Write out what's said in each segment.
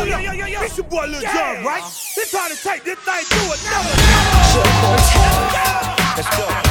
Hold up, it's your boy Lil Jon, right? He trying to take this thing to another level. Let's go.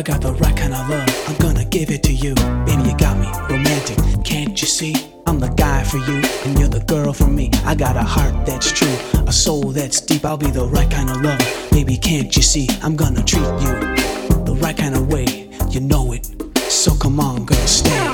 I got the right kind of love. I'm gonna give it to you. Baby, you got me romantic. Can't you see? I'm the guy for you, and you're the girl for me. I got a heart that's true, a soul that's deep. I'll be the right kind of lover. Baby, can't you see? I'm gonna treat you the right kind of way. You know it. So come on, girl, stay.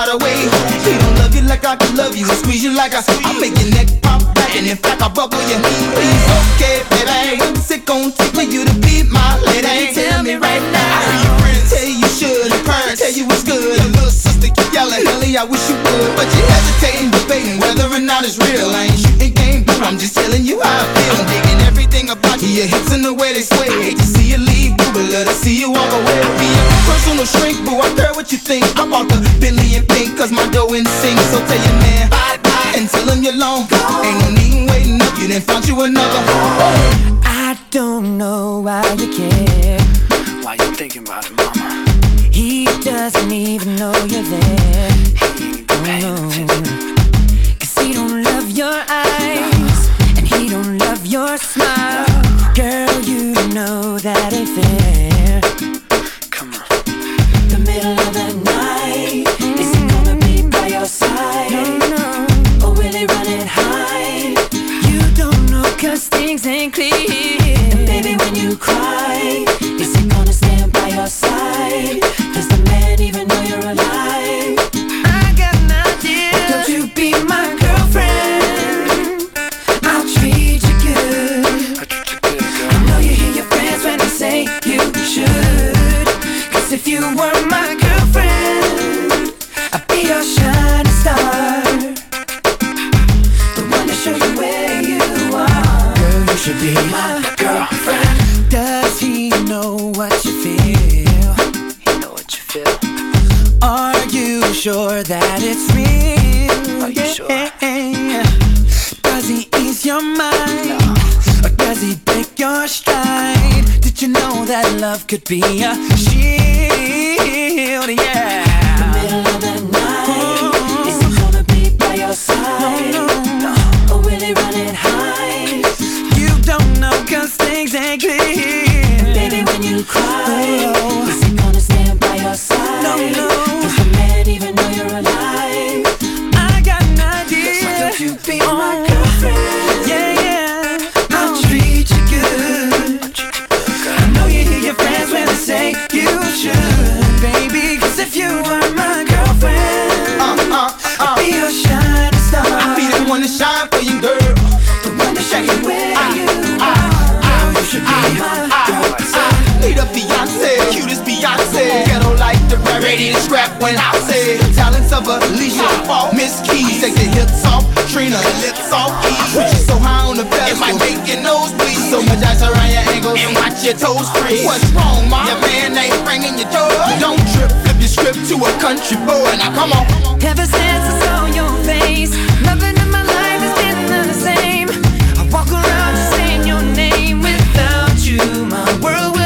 by the way. She don't love you like I can love you. Squeeze you like I squeeze. I make your neck pop back, and in fact I buckle your knee. Please, okay, baby, what's it gon' take for you to be my lady? Tell me right now. I your friends tell you should, your parents tell you it's good. Your little sister keep yelling, Ellie, I wish you would, but you hesitating, debating whether or not it's real. I ain't shooting game, but I'm just telling you how I feel. I'm digging everything about you, your hips and the way they sway. I hate to see you pleasure to see you walk away with me. Personal shrink, boo, I care what you think. I bought the Billy and Pink, cause my dough in sync. So tell your man, bye bye, and tell him you're long. Go. Ain't no need in waiting up, you didn't find you another. Home. I don't know why you care. Why you thinking about it, mama? He doesn't even know you're there. He ain't paying oh, attention. Could be a shield, rap when I say talents of Alicia, Miss Keys. Take the hips off, Trina, lips off keys. Put you So high on the pedestal, it might make your nose bleed. So much ice around your ankles and watch your toes freeze. What's wrong, ma? Your man ain't bringing your joy. Don't trip, flip your script to a country boy. Now come on. Ever since I saw your face, nothing in my life has been the same. I walk around saying your name without you, my world.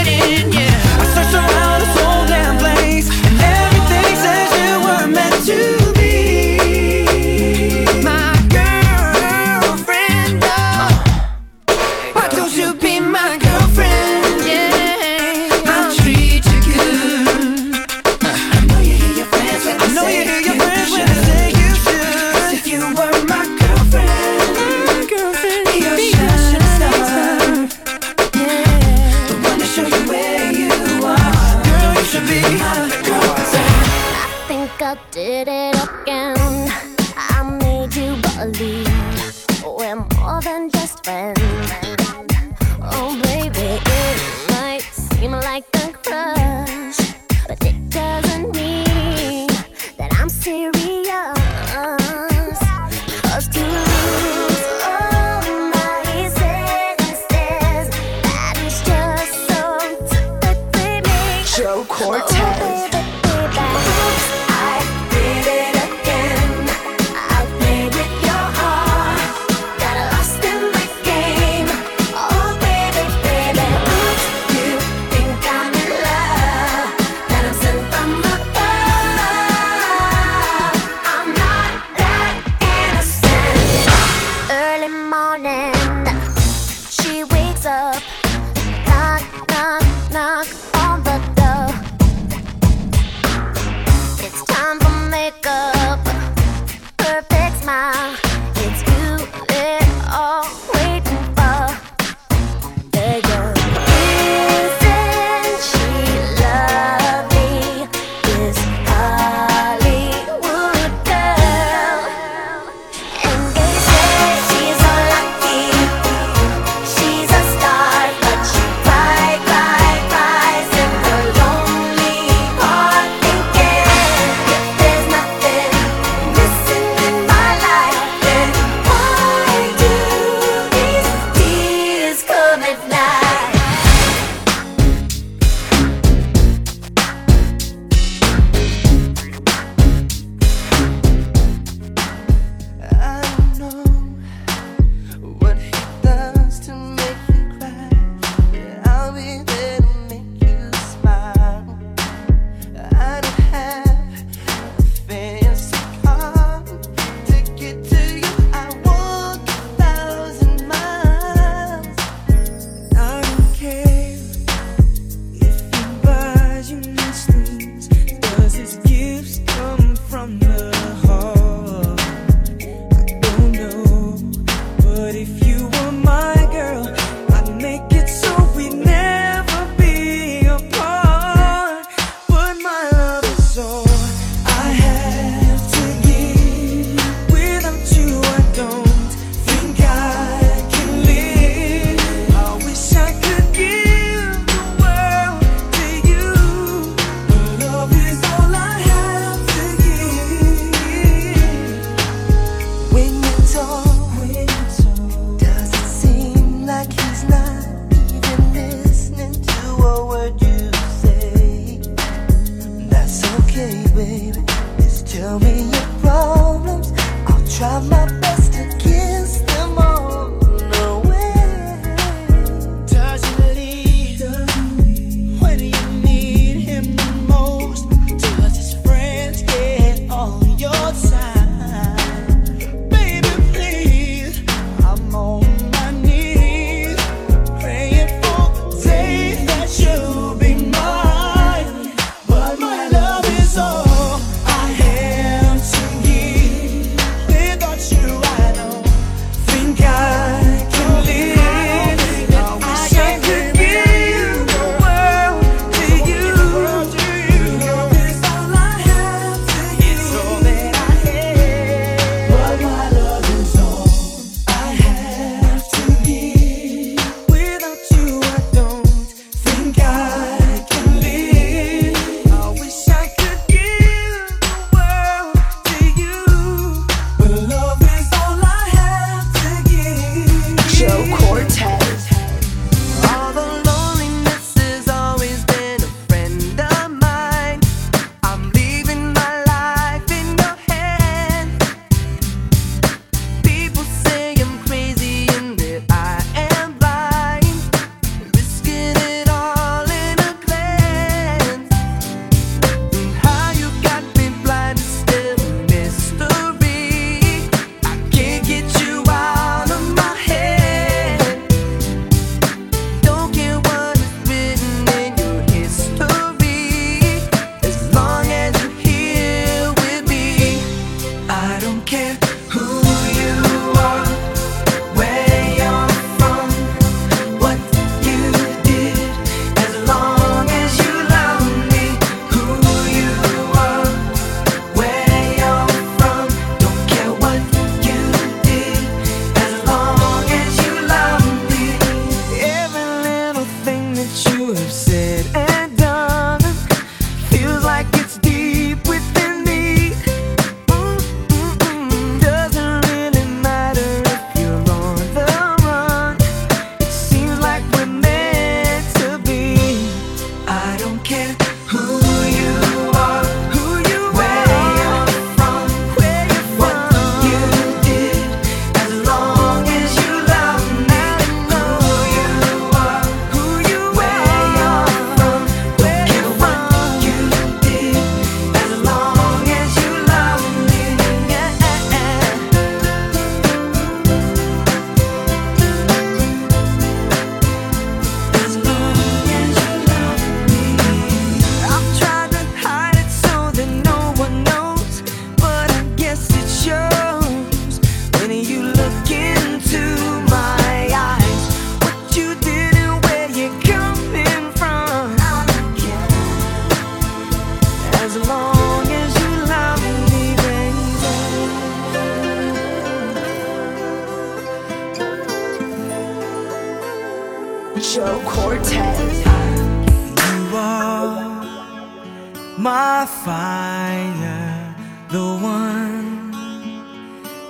that you have said.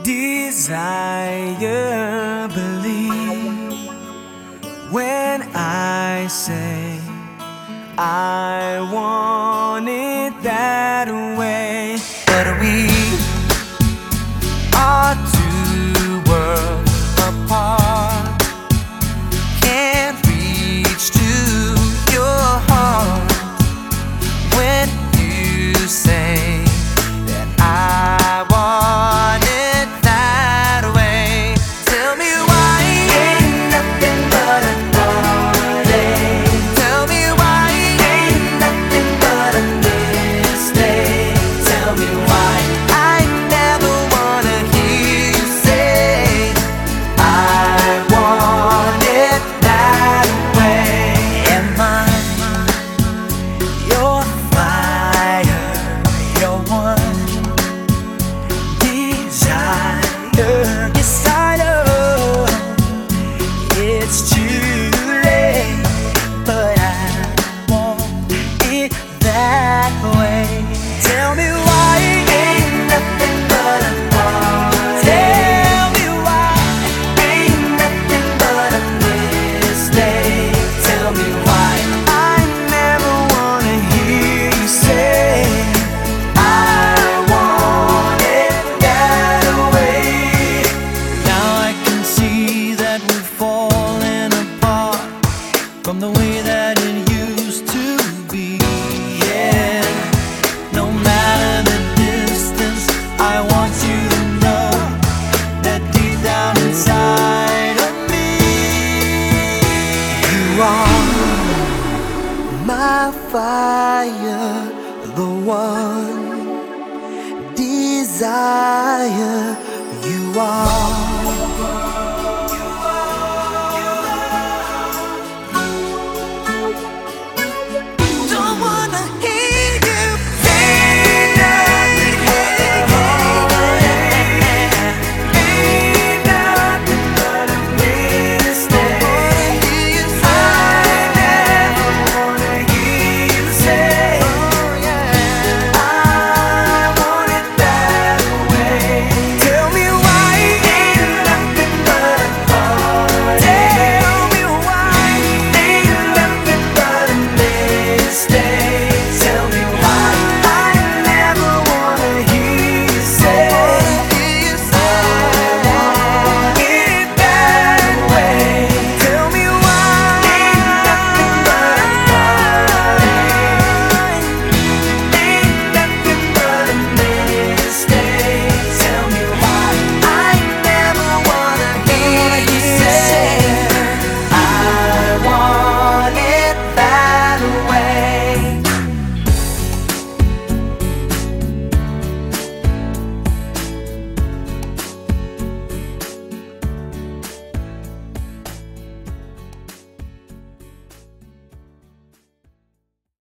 Desire. Believe when I say I want